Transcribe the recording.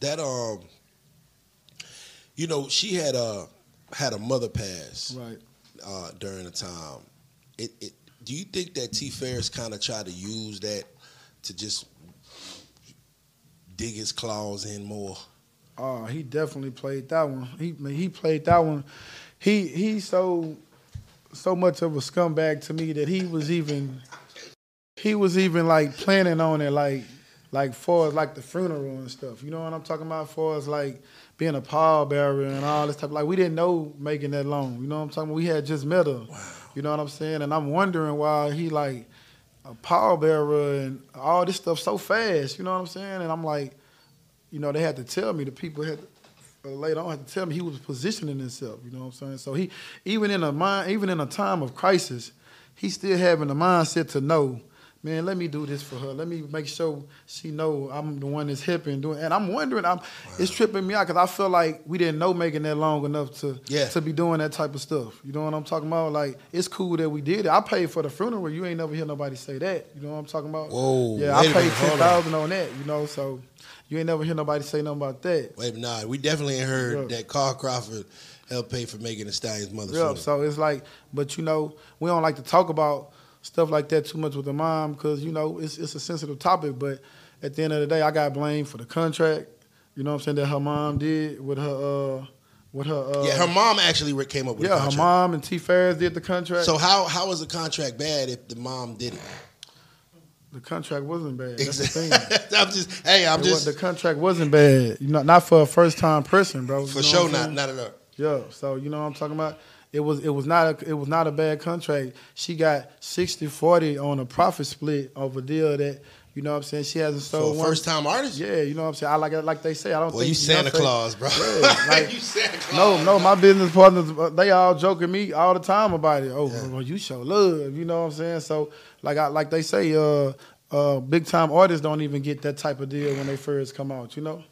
that um, you know, she had a had a mother pass Right. uh, during the time. It, it do you think that T Farris kind of tried to use that to just dig his claws in more? Oh, he definitely played that one. He he played that one. He he so so much of a scumbag to me that he was even he was even like planning on it like like for as like the funeral and stuff. You know what I'm talking about? For as like being a pallbearer and all this type. Like we didn't know Megan that long. You know what I'm talking? about? We had just met her. You know what I'm saying? And I'm wondering why he like a pallbearer and all this stuff so fast. You know what I'm saying? And I'm like, you know, they had to tell me. The people had uh, later on had to tell me he was positioning himself. You know what I'm saying? So he even in a mind, even in a time of crisis, he's still having the mindset to know, man, let me do this for her. Let me make sure she know I'm the one that's hip and doing. And I'm wondering, I'm it's tripping me out because I feel like we didn't know Megan that long enough to Yeah. to be doing that type of stuff. You know what I'm talking about? Like it's cool that we did it. I paid for the funeral. You ain't never hear nobody say that. You know what I'm talking about? Whoa, Yeah, I paid minute, hold on. that. You know, so you ain't never hear nobody say nothing about that. Wait, nah, we definitely heard Yeah. that Carl Crawford helped pay for Megan Thee Stallion's mother. Yeah, so it's like, but you know, we don't like to talk about stuff like that too much with the mom because you know it's it's a sensitive topic. But at the end of the day, I got blamed for the contract. You know what I'm saying that her mom did with her uh with her uh yeah, her mom actually came up with yeah her mom and T Farris did the contract. So how how was the contract bad if the mom did it? the contract wasn't bad. That's the thing. I'm just hey, I'm It just wa- the contract wasn't bad. You know, not for a first time person, bro. for You know sure not not at all. Yeah, so you know what I'm talking about? It was it was not a it was not a bad contract. She got 60-40 on a profit split of a deal that, you know what I'm saying, she hasn't sold a first time artist? Yeah, you know what I'm saying? I like like they say, I don't Boy, think you Santa Beyonce- Claus, bro. Yeah, like- you Santa No, Claus. no, my business partners, uh, they all joking me all the time about it. Oh, well, you show love, you know what I'm saying? So, like I like they say, uh, uh, big time artists don't even get that type of deal when they first come out, you know?